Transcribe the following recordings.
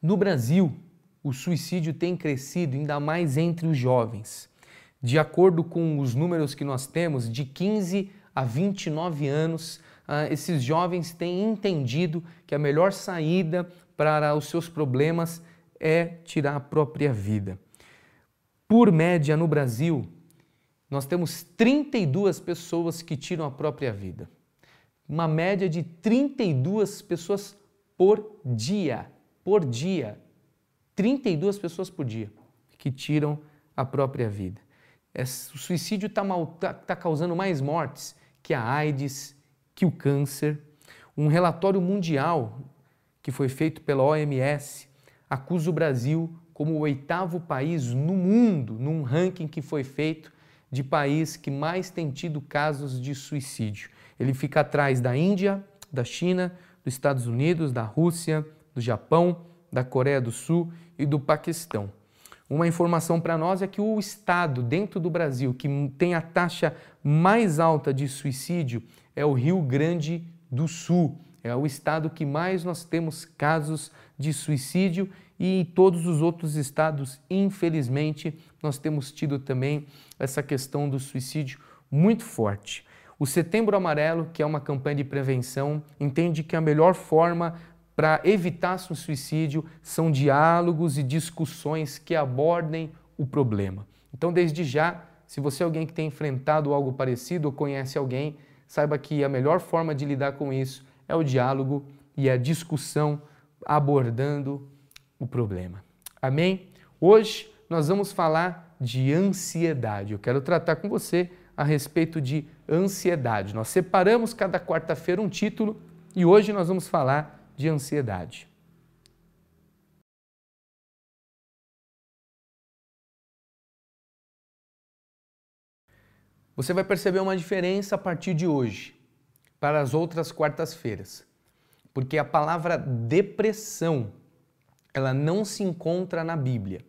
No Brasil, o suicídio tem crescido ainda mais entre os jovens. De acordo com os números que nós temos, de 15 a 29 anos, ah, esses jovens têm entendido que a melhor saída para os seus problemas é tirar a própria vida. Por média, no Brasil, nós temos 32 pessoas que tiram a própria vida. Uma média de 32 pessoas por dia. Por dia. 32 pessoas por dia que tiram a própria vida. O suicídio está tá, tá causando mais mortes que a AIDS, que o câncer. Um relatório mundial que foi feito pela OMS acusa o Brasil como o oitavo país no mundo, num ranking que foi feito de país que mais tem tido casos de suicídio. Ele fica atrás da Índia, da China, dos Estados Unidos, da Rússia, do Japão, da Coreia do Sul e do Paquistão. Uma informação para nós é que o estado dentro do Brasil que tem a taxa mais alta de suicídio é o Rio Grande do Sul. É o estado que mais nós temos casos de suicídio e em todos os outros estados, infelizmente, nós temos tido também essa questão do suicídio muito forte. O Setembro Amarelo, que é uma campanha de prevenção, entende que a melhor forma para evitar o suicídio são diálogos e discussões que abordem o problema. Então, desde já, se você é alguém que tem enfrentado algo parecido ou conhece alguém, saiba que a melhor forma de lidar com isso é o diálogo e a discussão abordando o problema. Amém? Hoje nós vamos falar de ansiedade. Eu quero tratar com você a respeito de ansiedade. Nós separamos cada quarta-feira um título e hoje nós vamos falar de ansiedade. Você vai perceber uma diferença a partir de hoje para as outras quartas-feiras, porque a palavra depressão ela não se encontra na Bíblia.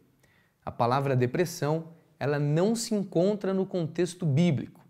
A palavra depressão ela não se encontra no contexto bíblico.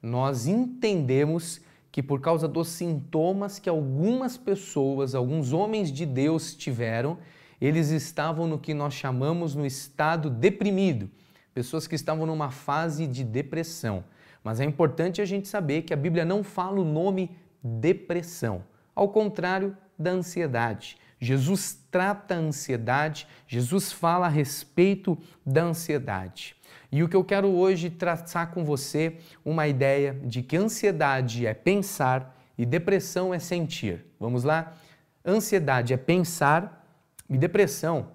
Nós entendemos que por causa dos sintomas que algumas pessoas, alguns homens de Deus tiveram, eles estavam no que nós chamamos no estado deprimido, pessoas que estavam numa fase de depressão. Mas é importante a gente saber que a Bíblia não fala o nome depressão, ao contrário da ansiedade. Jesus trata a ansiedade, Jesus fala a respeito da ansiedade. E o que eu quero hoje traçar com você uma ideia de que ansiedade é pensar e depressão é sentir. Vamos lá? Ansiedade é pensar e depressão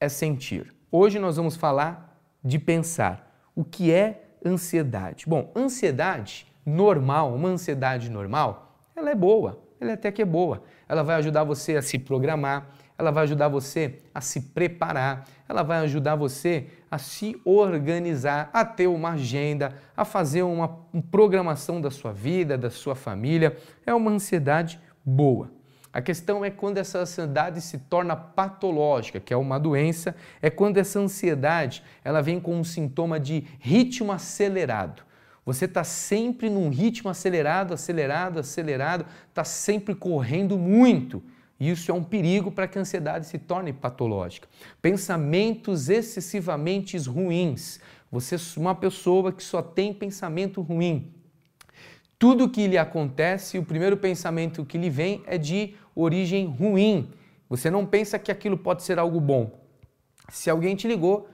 é sentir. Hoje nós vamos falar de pensar. O que é ansiedade? Bom, ansiedade normal, uma ansiedade normal, ela é boa, ela é até que é boa. Ela vai ajudar você a se programar, ela vai ajudar você a se preparar, ela vai ajudar você a se organizar, a ter uma agenda, a fazer uma, programação da sua vida, da sua família. É uma ansiedade boa. A questão é quando essa ansiedade se torna patológica, que é uma doença, é quando essa ansiedade ela vem com um sintoma de ritmo acelerado. Você está sempre num ritmo acelerado, acelerado, acelerado, está sempre correndo muito. Isso é um perigo para que a ansiedade se torne patológica. Pensamentos excessivamente ruins. Você é uma pessoa que só tem pensamento ruim. Tudo que lhe acontece, o primeiro pensamento que lhe vem é de origem ruim. Você não pensa que aquilo pode ser algo bom. Se alguém te ligou,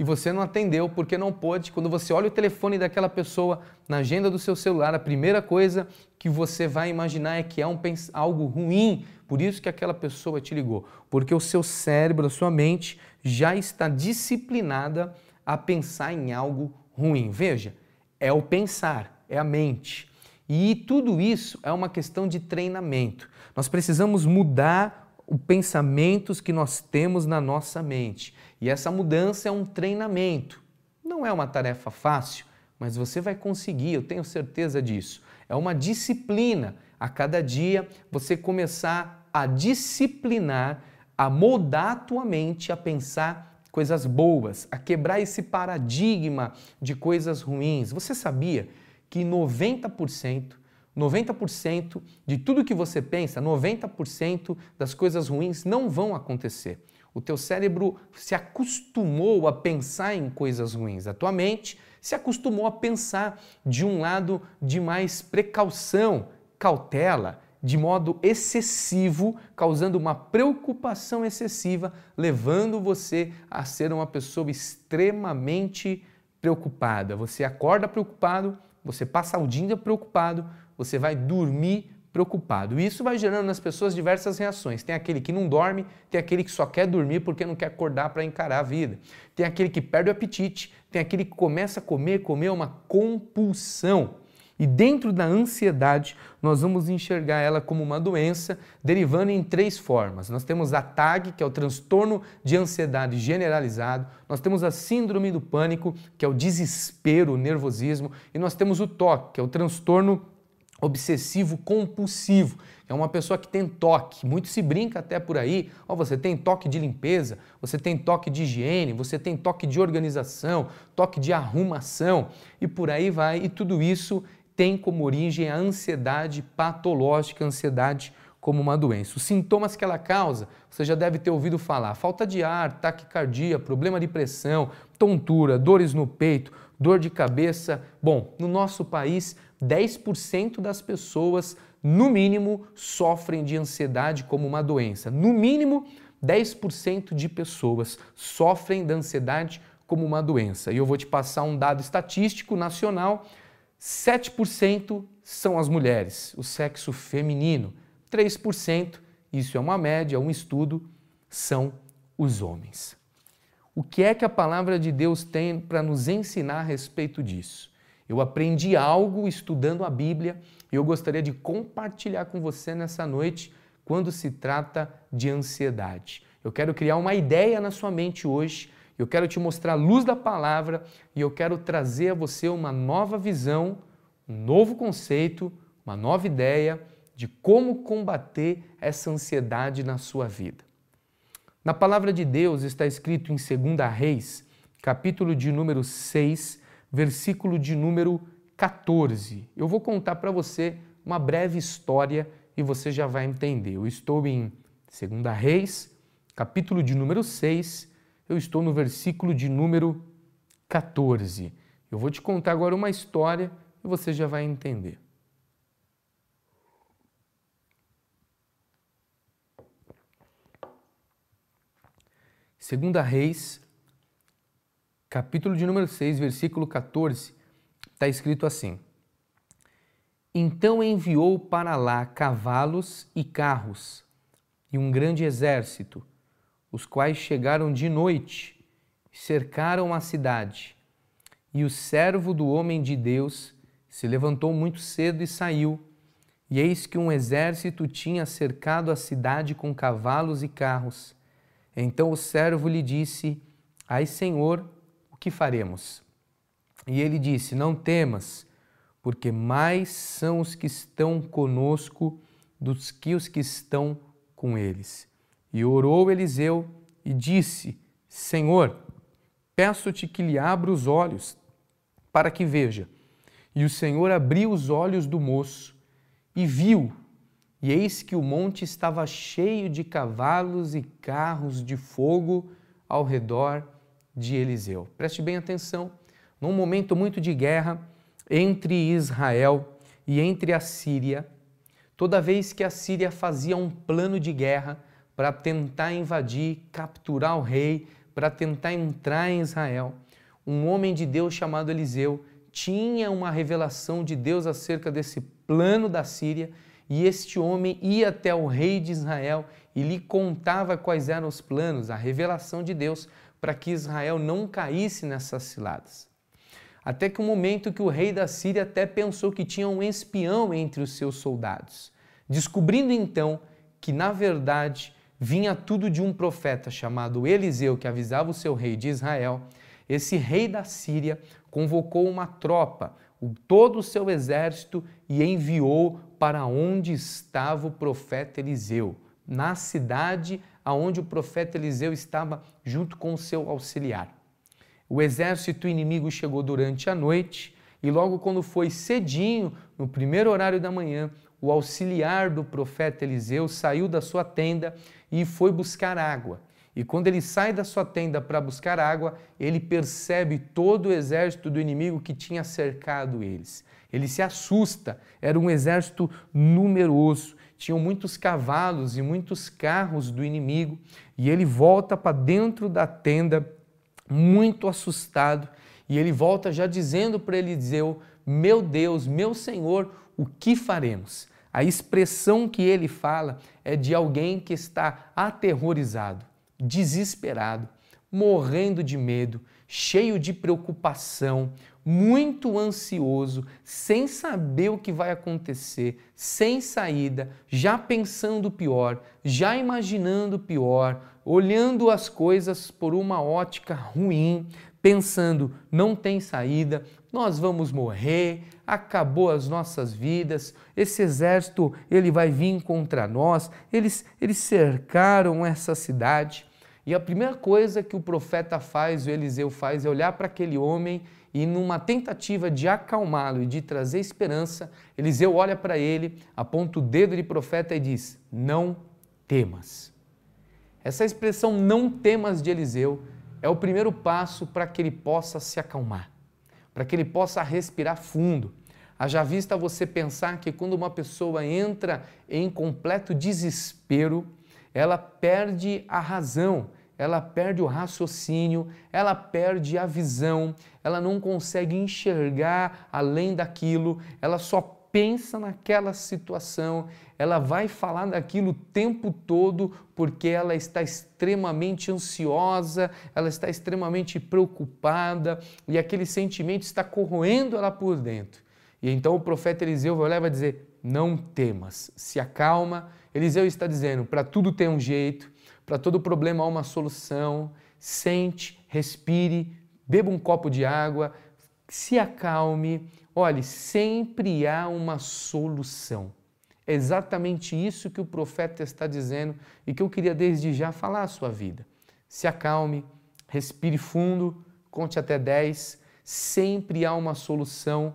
e você não atendeu porque não pôde. Quando você olha o telefone daquela pessoa na agenda do seu celular, a primeira coisa que você vai imaginar é que é um, algo ruim, por isso que aquela pessoa te ligou, porque o seu cérebro, a sua mente já está disciplinada a pensar em algo ruim. Veja, é o pensar, é a mente. E tudo isso é uma questão de treinamento. Nós precisamos mudar os pensamentos que nós temos na nossa mente. E essa mudança é um treinamento. Não é uma tarefa fácil, mas você vai conseguir, eu tenho certeza disso. É uma disciplina. A cada dia você começar a disciplinar, a moldar a tua mente a pensar coisas boas, a quebrar esse paradigma de coisas ruins. Você sabia que 90% 90% de tudo que você pensa, 90% das coisas ruins não vão acontecer. O teu cérebro se acostumou a pensar em coisas ruins. A tua mente se acostumou a pensar de um lado de mais precaução, cautela, de modo excessivo, causando uma preocupação excessiva, levando você a ser uma pessoa extremamente preocupada. Você acorda preocupado, você passa o dia preocupado, você vai dormir preocupado. E isso vai gerando nas pessoas diversas reações. Tem aquele que não dorme, tem aquele que só quer dormir porque não quer acordar para encarar a vida. Tem aquele que perde o apetite, tem aquele que começa a comer, comer uma compulsão. E dentro da ansiedade, nós vamos enxergar ela como uma doença, derivando em três formas. Nós temos a TAG, que é o transtorno de ansiedade generalizado, nós temos a síndrome do pânico, que é o desespero, o nervosismo, e nós temos o TOC, que é o transtorno obsessivo compulsivo. É uma pessoa que tem toque. Muito se brinca até por aí. Oh, você tem toque de limpeza, você tem toque de higiene, você tem toque de organização, toque de arrumação e por aí vai. E tudo isso tem como origem a ansiedade patológica, a ansiedade como uma doença. Os sintomas que ela causa, você já deve ter ouvido falar: falta de ar, taquicardia, problema de pressão, tontura, dores no peito, dor de cabeça. Bom, no nosso país, 10% das pessoas, no mínimo, sofrem de ansiedade como uma doença. No mínimo, 10% de pessoas sofrem da ansiedade como uma doença. E eu vou te passar um dado estatístico nacional 7% são as mulheres, o sexo feminino. 3%, isso é uma média, um estudo, são os homens. O que é que a palavra de Deus tem para nos ensinar a respeito disso? Eu aprendi algo estudando a Bíblia e eu gostaria de compartilhar com você nessa noite quando se trata de ansiedade. Eu quero criar uma ideia na sua mente hoje eu quero te mostrar a luz da palavra e eu quero trazer a você uma nova visão, um novo conceito, uma nova ideia de como combater essa ansiedade na sua vida. Na palavra de Deus está escrito em 2 Reis, capítulo de número 6, versículo de número 14. Eu vou contar para você uma breve história e você já vai entender. Eu estou em 2 Reis, capítulo de número 6, eu estou no versículo de número 14. Eu vou te contar agora uma história e você já vai entender. Segunda Reis, capítulo de número 6, versículo 14, está escrito assim: Então enviou para lá cavalos e carros e um grande exército os quais chegaram de noite, cercaram a cidade. E o servo do homem de Deus se levantou muito cedo e saiu. E eis que um exército tinha cercado a cidade com cavalos e carros. Então o servo lhe disse: Ai, Senhor, o que faremos? E ele disse: Não temas, porque mais são os que estão conosco dos que os que estão com eles. E orou Eliseu e disse: Senhor, peço-te que lhe abra os olhos para que veja. E o Senhor abriu os olhos do moço e viu, e eis que o monte estava cheio de cavalos e carros de fogo ao redor de Eliseu. Preste bem atenção, num momento muito de guerra entre Israel e entre a Síria, toda vez que a Síria fazia um plano de guerra, para tentar invadir, capturar o rei, para tentar entrar em Israel. Um homem de Deus chamado Eliseu tinha uma revelação de Deus acerca desse plano da Síria e este homem ia até o rei de Israel e lhe contava quais eram os planos, a revelação de Deus para que Israel não caísse nessas ciladas. Até que o um momento que o rei da Síria até pensou que tinha um espião entre os seus soldados, descobrindo então que na verdade vinha tudo de um profeta chamado Eliseu, que avisava o seu rei de Israel. Esse rei da Síria convocou uma tropa, todo o seu exército, e enviou para onde estava o profeta Eliseu, na cidade aonde o profeta Eliseu estava junto com o seu auxiliar. O exército inimigo chegou durante a noite e logo quando foi cedinho, no primeiro horário da manhã, o auxiliar do profeta Eliseu saiu da sua tenda e foi buscar água. E quando ele sai da sua tenda para buscar água, ele percebe todo o exército do inimigo que tinha cercado eles. Ele se assusta, era um exército numeroso, tinham muitos cavalos e muitos carros do inimigo, e ele volta para dentro da tenda muito assustado, e ele volta já dizendo para Eliseu: Meu Deus, meu Senhor, o que faremos? A expressão que ele fala é de alguém que está aterrorizado, desesperado, morrendo de medo, cheio de preocupação, muito ansioso, sem saber o que vai acontecer, sem saída, já pensando o pior, já imaginando o pior, olhando as coisas por uma ótica ruim, pensando não tem saída, nós vamos morrer, acabou as nossas vidas, esse exército ele vai vir contra nós, eles, eles cercaram essa cidade. E a primeira coisa que o profeta faz, o Eliseu faz, é olhar para aquele homem e, numa tentativa de acalmá-lo e de trazer esperança, Eliseu olha para ele, aponta o dedo de profeta e diz: Não temas. Essa expressão não temas de Eliseu é o primeiro passo para que ele possa se acalmar, para que ele possa respirar fundo. Haja vista você pensar que quando uma pessoa entra em completo desespero, ela perde a razão, ela perde o raciocínio, ela perde a visão, ela não consegue enxergar além daquilo, ela só pensa naquela situação, ela vai falar daquilo o tempo todo porque ela está extremamente ansiosa, ela está extremamente preocupada e aquele sentimento está corroendo ela por dentro. E então o profeta Eliseu vai dizer: Não temas, se acalma. Eliseu está dizendo: para tudo tem um jeito, para todo problema há uma solução. Sente, respire, beba um copo de água, se acalme. Olhe, sempre há uma solução. É exatamente isso que o profeta está dizendo e que eu queria desde já falar à sua vida. Se acalme, respire fundo, conte até 10. Sempre há uma solução.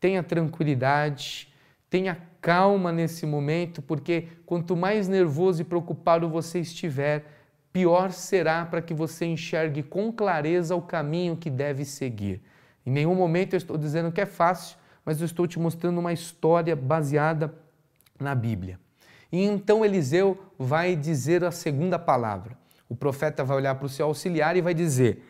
Tenha tranquilidade, tenha calma nesse momento, porque quanto mais nervoso e preocupado você estiver, pior será para que você enxergue com clareza o caminho que deve seguir. Em nenhum momento eu estou dizendo que é fácil, mas eu estou te mostrando uma história baseada na Bíblia. E então Eliseu vai dizer a segunda palavra. O profeta vai olhar para o seu auxiliar e vai dizer: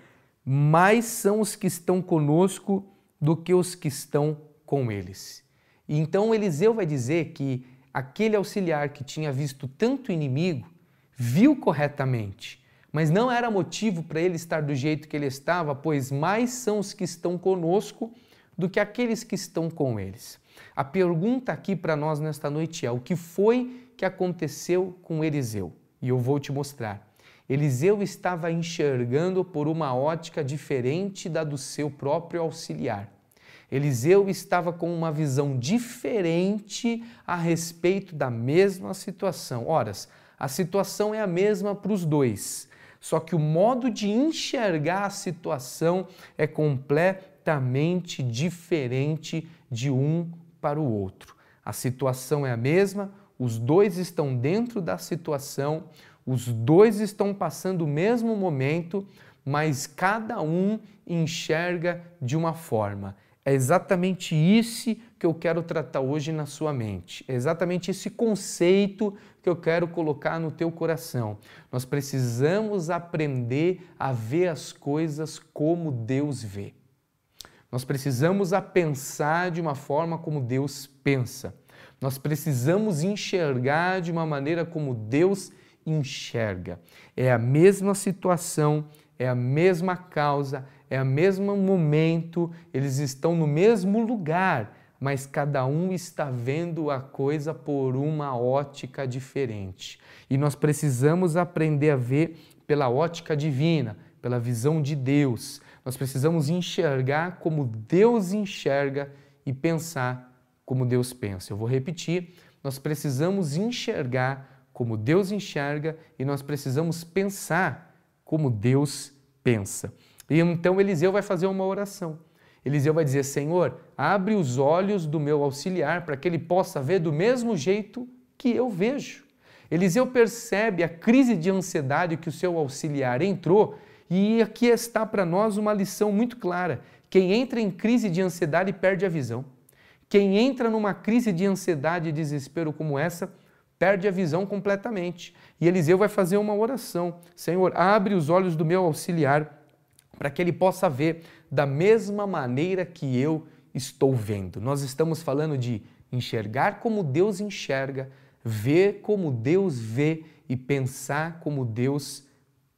Mais são os que estão conosco do que os que estão com eles. E então Eliseu vai dizer que aquele auxiliar que tinha visto tanto inimigo viu corretamente, mas não era motivo para ele estar do jeito que ele estava, pois mais são os que estão conosco do que aqueles que estão com eles. A pergunta aqui para nós nesta noite é: o que foi que aconteceu com Eliseu? E eu vou te mostrar. Eliseu estava enxergando por uma ótica diferente da do seu próprio auxiliar. Eliseu estava com uma visão diferente a respeito da mesma situação. Ora, a situação é a mesma para os dois, só que o modo de enxergar a situação é completamente diferente de um para o outro. A situação é a mesma, os dois estão dentro da situação, os dois estão passando o mesmo momento, mas cada um enxerga de uma forma. É exatamente isso que eu quero tratar hoje na sua mente. É exatamente esse conceito que eu quero colocar no teu coração. Nós precisamos aprender a ver as coisas como Deus vê. Nós precisamos a pensar de uma forma como Deus pensa. Nós precisamos enxergar de uma maneira como Deus enxerga. É a mesma situação, é a mesma causa, é o mesmo momento, eles estão no mesmo lugar, mas cada um está vendo a coisa por uma ótica diferente. E nós precisamos aprender a ver pela ótica divina, pela visão de Deus. Nós precisamos enxergar como Deus enxerga e pensar como Deus pensa. Eu vou repetir: nós precisamos enxergar como Deus enxerga e nós precisamos pensar como Deus pensa. E então Eliseu vai fazer uma oração. Eliseu vai dizer: Senhor, abre os olhos do meu auxiliar para que ele possa ver do mesmo jeito que eu vejo. Eliseu percebe a crise de ansiedade que o seu auxiliar entrou e aqui está para nós uma lição muito clara. Quem entra em crise de ansiedade perde a visão. Quem entra numa crise de ansiedade e desespero como essa, perde a visão completamente. E Eliseu vai fazer uma oração: Senhor, abre os olhos do meu auxiliar para que ele possa ver da mesma maneira que eu estou vendo. Nós estamos falando de enxergar como Deus enxerga, ver como Deus vê e pensar como Deus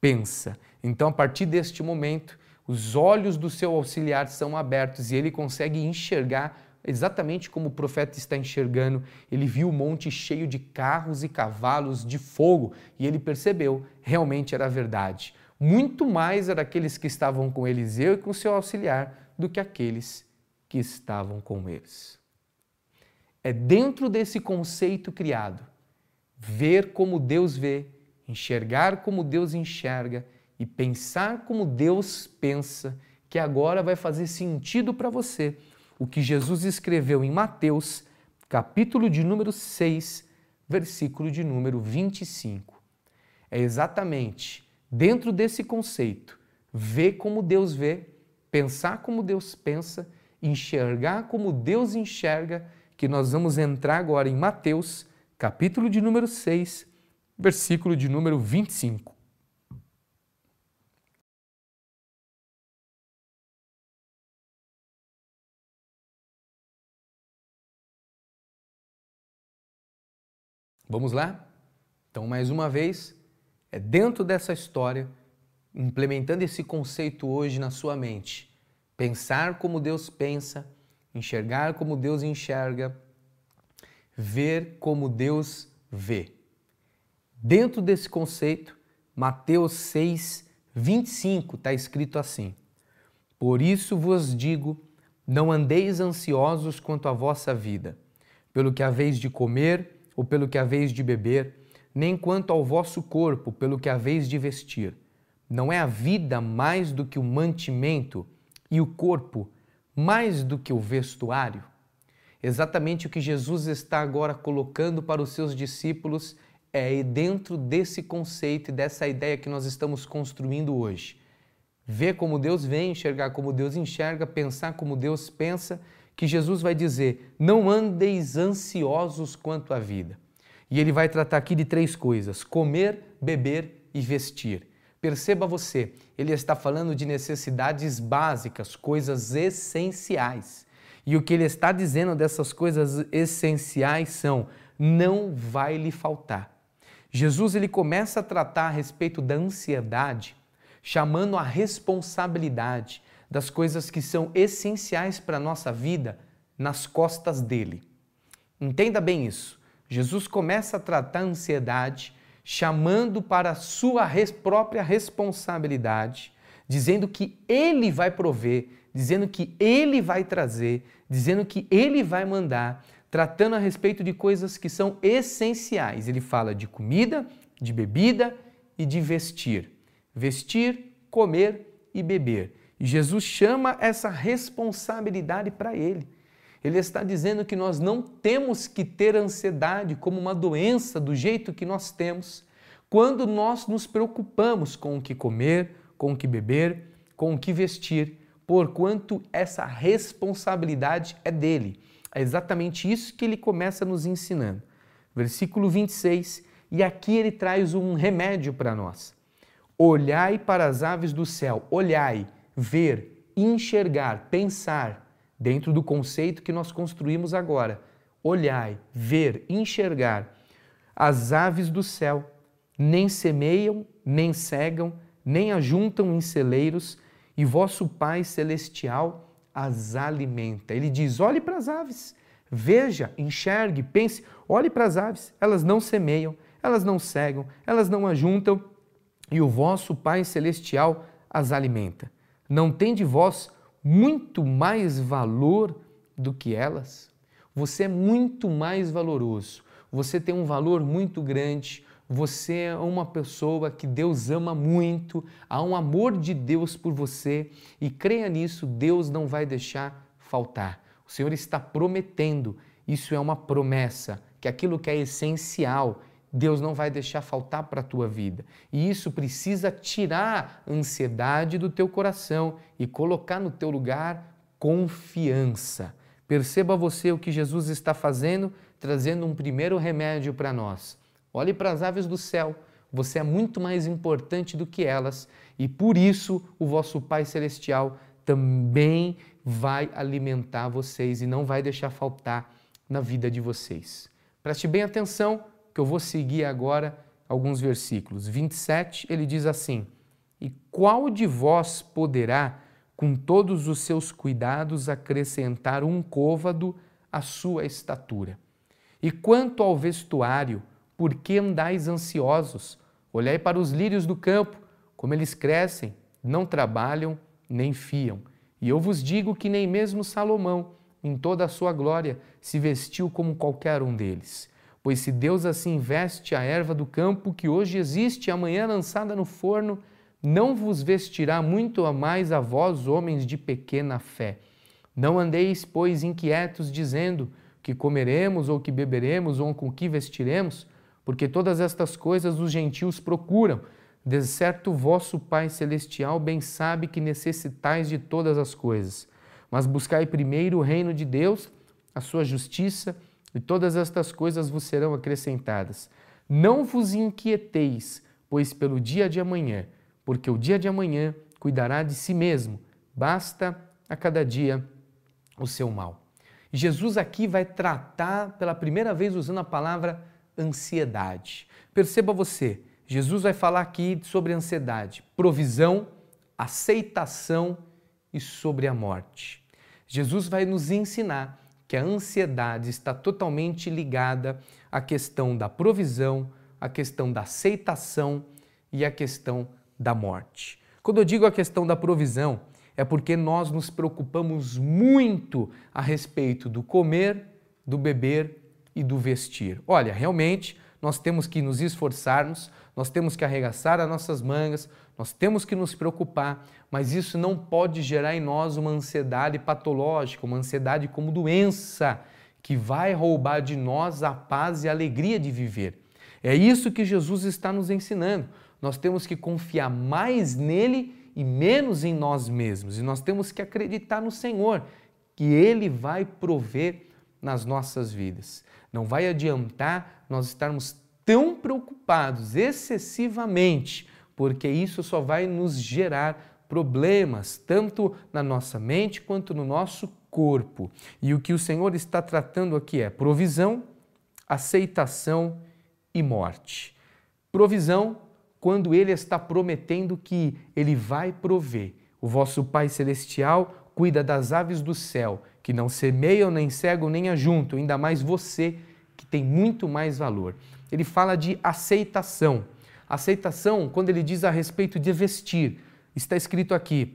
pensa. Então, a partir deste momento, os olhos do seu auxiliar são abertos e ele consegue enxergar exatamente como o profeta está enxergando. Ele viu o monte cheio de carros e cavalos de fogo e ele percebeu, realmente era verdade. Muito mais era aqueles que estavam com Eliseu e com seu auxiliar do que aqueles que estavam com eles. É dentro desse conceito criado, ver como Deus vê, enxergar como Deus enxerga e pensar como Deus pensa, que agora vai fazer sentido para você o que Jesus escreveu em Mateus, capítulo de número 6, versículo de número 25. É exatamente dentro desse conceito, ver como Deus vê, pensar como Deus pensa, enxergar como Deus enxerga, que nós vamos entrar agora em Mateus, capítulo de número 6, versículo de número 25. Vamos lá? Então, mais uma vez, é dentro dessa história, implementando esse conceito hoje na sua mente. Pensar como Deus pensa, enxergar como Deus enxerga, ver como Deus vê. Dentro desse conceito, Mateus 6, 25 está escrito assim: Por isso vos digo, não andeis ansiosos quanto à vossa vida, pelo que haveis de comer ou pelo que haveis de beber, nem quanto ao vosso corpo, pelo que haveis de vestir. Não é a vida mais do que o mantimento e o corpo mais do que o vestuário? Exatamente o que Jesus está agora colocando para os seus discípulos é dentro desse conceito e dessa ideia que nós estamos construindo hoje. Ver como Deus vê, enxergar como Deus enxerga, pensar como Deus pensa que Jesus vai dizer: não andeis ansiosos quanto à vida. E ele vai tratar aqui de três coisas: comer, beber e vestir. Perceba você, ele está falando de necessidades básicas, coisas essenciais. E o que ele está dizendo dessas coisas essenciais são: não vai lhe faltar. Jesus ele começa a tratar a respeito da ansiedade, chamando a responsabilidade das coisas que são essenciais para a nossa vida nas costas dele. Entenda bem isso. Jesus começa a tratar a ansiedade chamando para a sua res própria responsabilidade, dizendo que ele vai prover, dizendo que ele vai trazer, dizendo que ele vai mandar, tratando a respeito de coisas que são essenciais. Ele fala de comida, de bebida e de vestir. Vestir, comer e beber. E Jesus chama essa responsabilidade para ele. Ele está dizendo que nós não temos que ter ansiedade como uma doença do jeito que nós temos quando nós nos preocupamos com o que comer, com o que beber, com o que vestir, porquanto essa responsabilidade é dele. É exatamente isso que ele começa nos ensinando. Versículo 26, e aqui ele traz um remédio para nós. Olhai para as aves do céu, olhai ver, enxergar, pensar, dentro do conceito que nós construímos agora. Olhai, ver, enxergar. As aves do céu nem semeiam, nem cegam, nem ajuntam em celeiros, e vosso Pai Celestial as alimenta. Ele diz: olhe para as aves, veja, enxergue, pense, olhe para as aves, elas não semeiam, elas não cegam, elas não ajuntam, e o vosso Pai Celestial as alimenta. Não tem de vós muito mais valor do que elas? Você é muito mais valoroso. Você tem um valor muito grande. Você é uma pessoa que Deus ama muito, há um amor de Deus por você e creia nisso, Deus não vai deixar faltar. O Senhor está prometendo, isso é uma promessa, que aquilo que é essencial, Deus não vai deixar faltar para a tua vida. E isso precisa tirar a ansiedade do teu coração e colocar no teu lugar confiança. Perceba você o que Jesus está fazendo, trazendo um primeiro remédio para nós. Olhe para as aves do céu. Você é muito mais importante do que elas e por isso o vosso Pai Celestial também vai alimentar vocês e não vai deixar faltar na vida de vocês. Preste bem atenção que eu vou seguir agora alguns versículos. 27, ele diz assim: E qual de vós poderá, com todos os seus cuidados, acrescentar um côvado à sua estatura? E quanto ao vestuário, por que andais ansiosos? Olhai para os lírios do campo, como eles crescem, não trabalham nem fiam. E eu vos digo que nem mesmo Salomão, em toda a sua glória, se vestiu como qualquer um deles. Pois se Deus assim veste a erva do campo, que hoje existe amanhã lançada no forno, não vos vestirá muito a mais a vós, homens de pequena fé. Não andeis, pois, inquietos, dizendo que comeremos ou que beberemos ou com que vestiremos, porque todas estas coisas os gentios procuram. De certo, vosso Pai Celestial bem sabe que necessitais de todas as coisas. Mas buscai primeiro o reino de Deus, a sua justiça, e todas estas coisas vos serão acrescentadas. Não vos inquieteis, pois pelo dia de amanhã, porque o dia de amanhã cuidará de si mesmo, basta a cada dia o seu mal. Jesus aqui vai tratar pela primeira vez usando a palavra ansiedade. Perceba você, Jesus vai falar aqui sobre ansiedade, provisão, aceitação e sobre a morte. Jesus vai nos ensinar que a ansiedade está totalmente ligada à questão da provisão, à questão da aceitação e à questão da morte. Quando eu digo a questão da provisão, é porque nós nos preocupamos muito a respeito do comer, do beber e do vestir. Olha, realmente nós temos que nos esforçarmos, nós temos que arregaçar as nossas mangas, nós temos que nos preocupar, mas isso não pode gerar em nós uma ansiedade patológica, uma ansiedade como doença, que vai roubar de nós a paz e a alegria de viver. É isso que Jesus está nos ensinando. Nós temos que confiar mais nele e menos em nós mesmos. E nós temos que acreditar no Senhor, que Ele vai prover nas nossas vidas. Não vai adiantar nós estarmos tão preocupados excessivamente, porque isso só vai nos gerar problemas, tanto na nossa mente quanto no nosso corpo. E o que o Senhor está tratando aqui é provisão, aceitação e morte. Provisão, quando Ele está prometendo que Ele vai prover. O vosso Pai Celestial cuida das aves do céu que não semeiam, nem cegam, nem ajuntam, ainda mais você, que tem muito mais valor. Ele fala de aceitação. Aceitação, quando ele diz a respeito de vestir, está escrito aqui: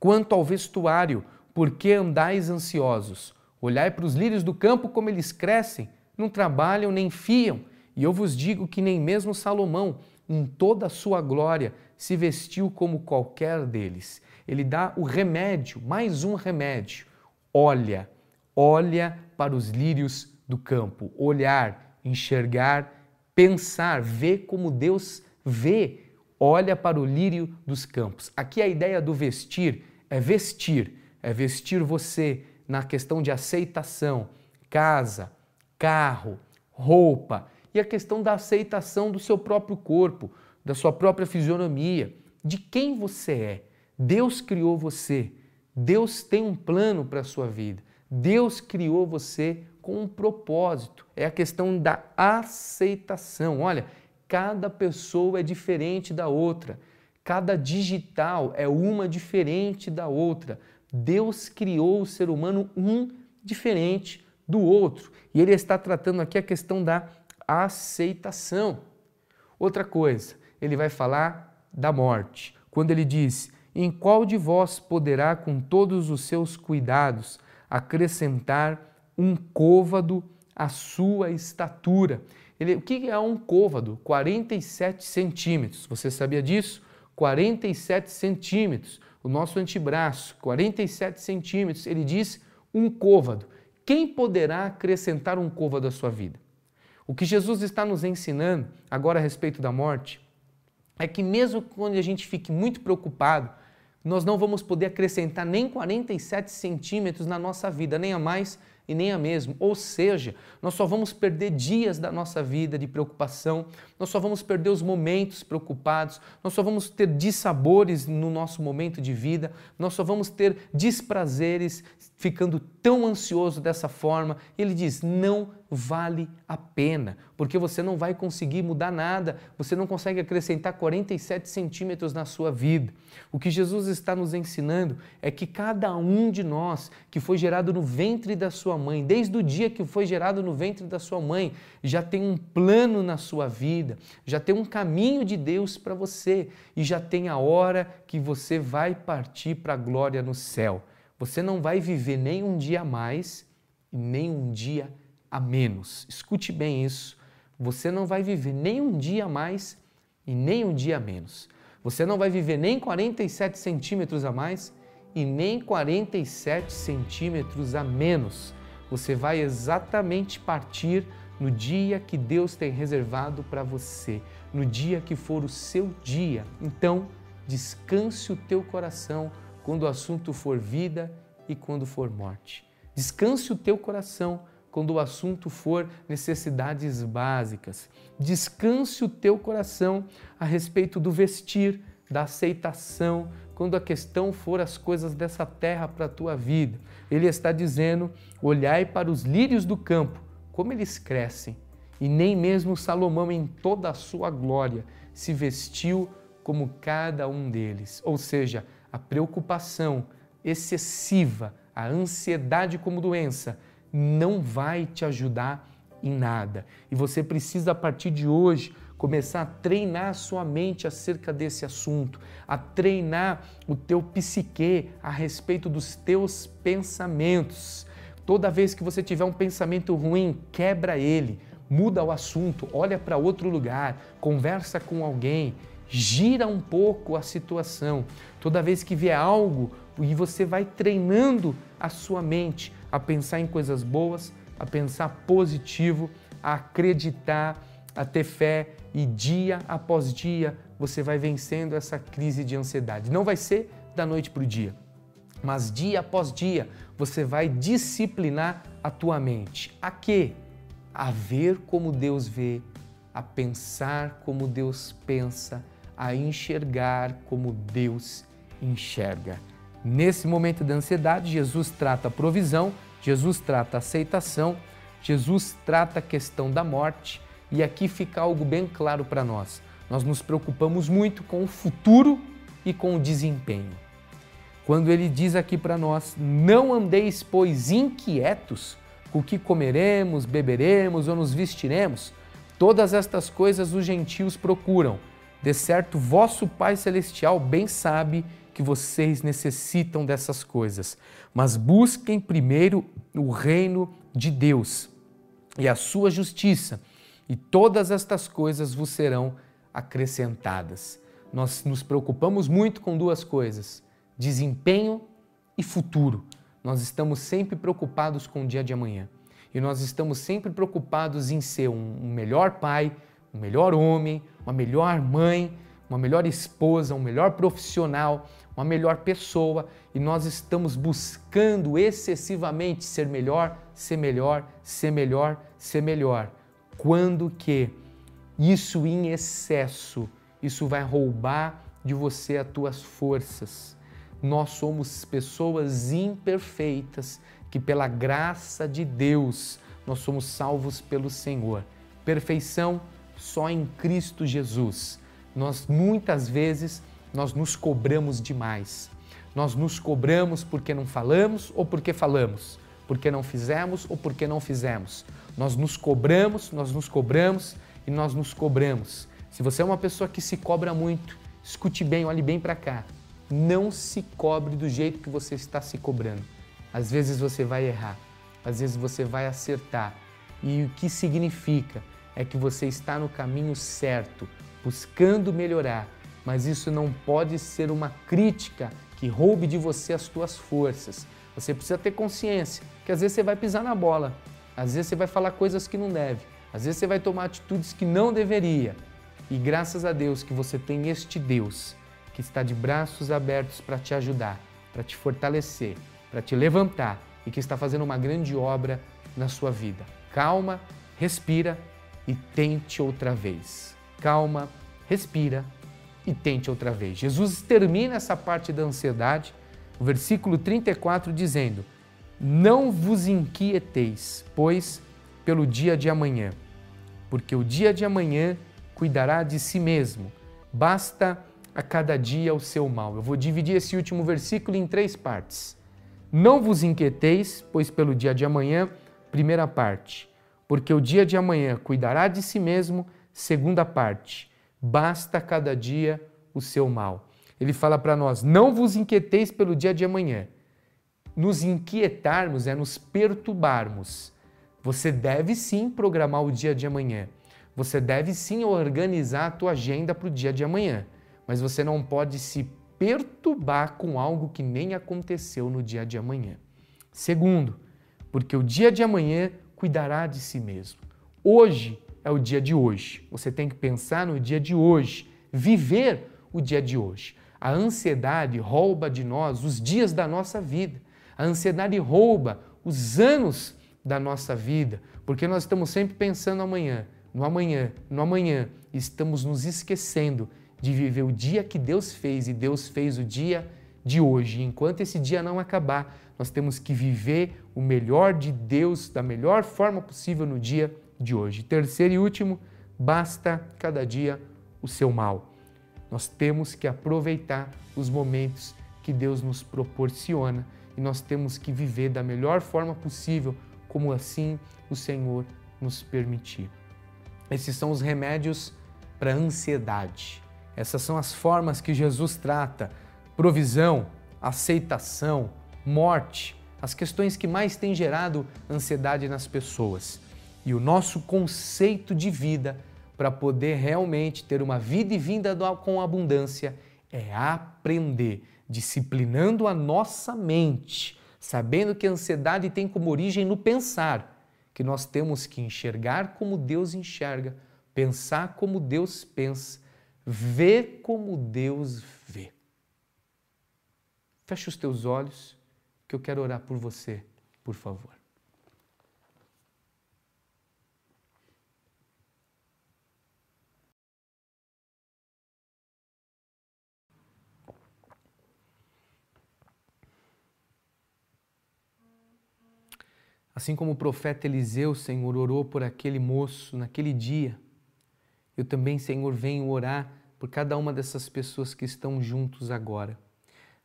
quanto ao vestuário, por que andais ansiosos? Olhai para os lírios do campo como eles crescem, não trabalham nem fiam. E eu vos digo que nem mesmo Salomão, em toda a sua glória, se vestiu como qualquer deles. Ele dá o remédio, mais um remédio olha, olha para os lírios do campo, olhar, enxergar, pensar, ver como Deus vê, olha para o lírio dos campos. Aqui a ideia do vestir é vestir, é vestir você na questão de aceitação, casa, carro, roupa e a questão da aceitação do seu próprio corpo, da sua própria fisionomia, de quem você é. Deus criou você. Deus tem um plano para a sua vida. Deus criou você com um propósito. É a questão da aceitação. Olha, cada pessoa é diferente da outra. Cada digital é uma diferente da outra. Deus criou o ser humano um diferente do outro. E ele está tratando aqui a questão da aceitação. Outra coisa, ele vai falar da morte. Quando ele diz: em qual de vós poderá, com todos os seus cuidados, acrescentar um côvado à sua estatura? Ele, o que é um côvado? 47 centímetros. Você sabia disso? 47 centímetros. O nosso antebraço, 47 centímetros. Ele diz um côvado. Quem poderá acrescentar um côvado à sua vida? O que Jesus está nos ensinando agora a respeito da morte é que, mesmo quando a gente fique muito preocupado, nós não vamos poder acrescentar nem 47 centímetros na nossa vida, nem a mais e nem a mesmo. Ou seja, nós só vamos perder dias da nossa vida de preocupação, nós só vamos perder os momentos preocupados, nós só vamos ter dissabores no nosso momento de vida, nós só vamos ter desprazeres ficando tão ansioso dessa forma. Ele diz: não vale a pena, porque você não vai conseguir mudar nada, você não consegue acrescentar 47 centímetros na sua vida. O que Jesus está nos ensinando é que cada um de nós que foi gerado no ventre da sua mãe, desde o dia que foi gerado no ventre da sua mãe, já tem um plano na sua vida, já tem um caminho de Deus para você e já tem a hora que você vai partir para a glória no céu. Você não vai viver nem um dia mais nem um dia a menos. Escute bem isso. Você não vai viver nem um dia a mais e nem um dia a menos. Você não vai viver nem 47 centímetros a mais e nem 47 centímetros a menos. Você vai exatamente partir no dia que Deus tem reservado para você, no dia que for o seu dia. Então, descanse o teu coração quando o assunto for vida e quando for morte. Descanse o teu coração quando o assunto for necessidades básicas. Descanse o teu coração a respeito do vestir, da aceitação, quando a questão for as coisas dessa terra para a tua vida. Ele está dizendo: olhai para os lírios do campo, como eles crescem, e nem mesmo Salomão, em toda a sua glória, se vestiu como cada um deles. Ou seja, a preocupação excessiva, a ansiedade como doença, não vai te ajudar em nada. E você precisa, a partir de hoje, começar a treinar a sua mente acerca desse assunto, a treinar o teu psique a respeito dos teus pensamentos. Toda vez que você tiver um pensamento ruim, quebra ele, muda o assunto, olha para outro lugar, conversa com alguém, gira um pouco a situação. Toda vez que vier algo, e você vai treinando a sua mente a pensar em coisas boas, a pensar positivo, a acreditar, a ter fé e dia após dia você vai vencendo essa crise de ansiedade. Não vai ser da noite para o dia, mas dia após dia você vai disciplinar a tua mente. A quê? A ver como Deus vê, a pensar como Deus pensa, a enxergar como Deus enxerga. Nesse momento de ansiedade, Jesus trata a provisão, Jesus trata a aceitação, Jesus trata a questão da morte e aqui fica algo bem claro para nós. Nós nos preocupamos muito com o futuro e com o desempenho. Quando ele diz aqui para nós: Não andeis, pois, inquietos com o que comeremos, beberemos ou nos vestiremos, todas estas coisas os gentios procuram de certo, vosso Pai Celestial bem sabe que vocês necessitam dessas coisas, mas busquem primeiro o reino de Deus e a sua justiça, e todas estas coisas vos serão acrescentadas. Nós nos preocupamos muito com duas coisas: desempenho e futuro. Nós estamos sempre preocupados com o dia de amanhã. E nós estamos sempre preocupados em ser um melhor pai, um melhor homem, uma melhor mãe, uma melhor esposa, um melhor profissional, uma melhor pessoa e nós estamos buscando excessivamente ser melhor, ser melhor, ser melhor, ser melhor. Quando que isso em excesso, isso vai roubar de você as tuas forças. Nós somos pessoas imperfeitas que pela graça de Deus nós somos salvos pelo Senhor. Perfeição só em Cristo Jesus. Nós muitas vezes nós nos cobramos demais. Nós nos cobramos porque não falamos ou porque falamos, porque não fizemos ou porque não fizemos. Nós nos cobramos, nós nos cobramos e nós nos cobramos. Se você é uma pessoa que se cobra muito, escute bem, olhe bem para cá. Não se cobre do jeito que você está se cobrando. Às vezes você vai errar, às vezes você vai acertar. E o que significa? é que você está no caminho certo, buscando melhorar, mas isso não pode ser uma crítica que roube de você as suas forças. Você precisa ter consciência que às vezes você vai pisar na bola, às vezes você vai falar coisas que não deve, Às vezes você vai tomar atitudes que não deveria. E graças a Deus que você tem este Deus que está de braços abertos para te ajudar, para te fortalecer, para te levantar e que está fazendo uma grande obra na sua vida. Calma, respira e tente outra vez. Calma, respira e tente outra vez. Jesus termina essa parte da ansiedade, o versículo 34 dizendo: Não vos inquieteis, pois pelo dia de amanhã, porque o dia de amanhã cuidará de si mesmo. Basta a cada dia o seu mal. Eu vou dividir esse último versículo em três partes. Não vos inquieteis, pois pelo dia de amanhã, primeira parte, porque o dia de amanhã cuidará de si mesmo, segunda parte, basta cada dia o seu mal. Ele fala para nós: não vos inquieteis pelo dia de amanhã. Nos inquietarmos é nos perturbarmos. Você deve sim programar o dia de amanhã. Você deve sim organizar a tua agenda para o dia de amanhã, mas você não pode se perturbar com algo que nem aconteceu no dia de amanhã. Segundo, porque o dia de amanhã cuidará de si mesmo. Hoje é o dia de hoje. Você tem que pensar no dia de hoje, viver o dia de hoje. A ansiedade rouba de nós os dias da nossa vida. A ansiedade rouba os anos da nossa vida, porque nós estamos sempre pensando amanhã, no amanhã, no amanhã, estamos nos esquecendo de viver o dia que Deus fez e Deus fez o dia de hoje. E enquanto esse dia não acabar, nós temos que viver o melhor de Deus da melhor forma possível no dia de hoje. Terceiro e último, basta cada dia o seu mal. Nós temos que aproveitar os momentos que Deus nos proporciona e nós temos que viver da melhor forma possível, como assim o Senhor nos permitir. Esses são os remédios para a ansiedade. Essas são as formas que Jesus trata: provisão, aceitação, morte, as questões que mais têm gerado ansiedade nas pessoas. E o nosso conceito de vida para poder realmente ter uma vida e vinda com abundância é aprender, disciplinando a nossa mente, sabendo que a ansiedade tem como origem no pensar que nós temos que enxergar como Deus enxerga, pensar como Deus pensa, ver como Deus vê. Feche os teus olhos, que eu quero orar por você, por favor. Assim como o profeta Eliseu, Senhor, orou por aquele moço naquele dia, eu também, Senhor, venho orar por cada uma dessas pessoas que estão juntos agora.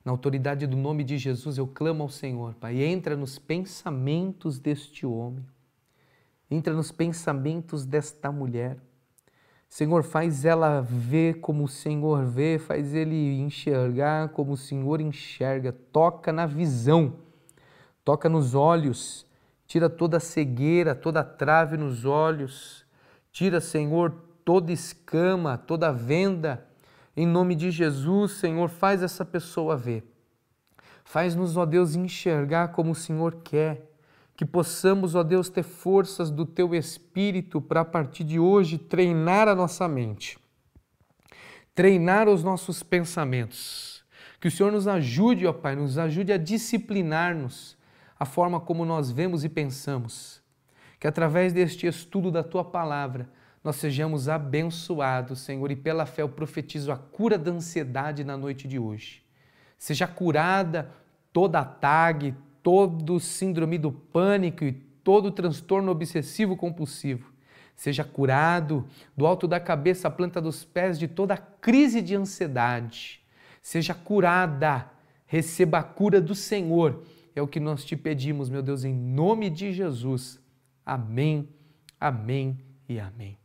Na autoridade do nome de Jesus, eu clamo ao Senhor, Pai, entra nos pensamentos deste homem, entra nos pensamentos desta mulher. Senhor, faz ela ver como o Senhor vê, faz ele enxergar como o Senhor enxerga, toca na visão, toca nos olhos Tira toda cegueira, toda trave nos olhos. Tira, Senhor, toda escama, toda venda. Em nome de Jesus, Senhor, faz essa pessoa ver. Faz-nos, ó Deus, enxergar como o Senhor quer. Que possamos, ó Deus, ter forças do Teu Espírito para, a partir de hoje, treinar a nossa mente, treinar os nossos pensamentos. Que o Senhor nos ajude, ó Pai, nos ajude a disciplinar-nos a forma como nós vemos e pensamos. Que através deste estudo da tua palavra, nós sejamos abençoados, Senhor, e pela fé eu profetizo a cura da ansiedade na noite de hoje. Seja curada toda a TAG, todo síndrome do pânico e todo transtorno obsessivo compulsivo. Seja curado do alto da cabeça à planta dos pés de toda crise de ansiedade. Seja curada, receba a cura do Senhor é o que nós te pedimos, meu Deus, em nome de Jesus. Amém, amém e amém.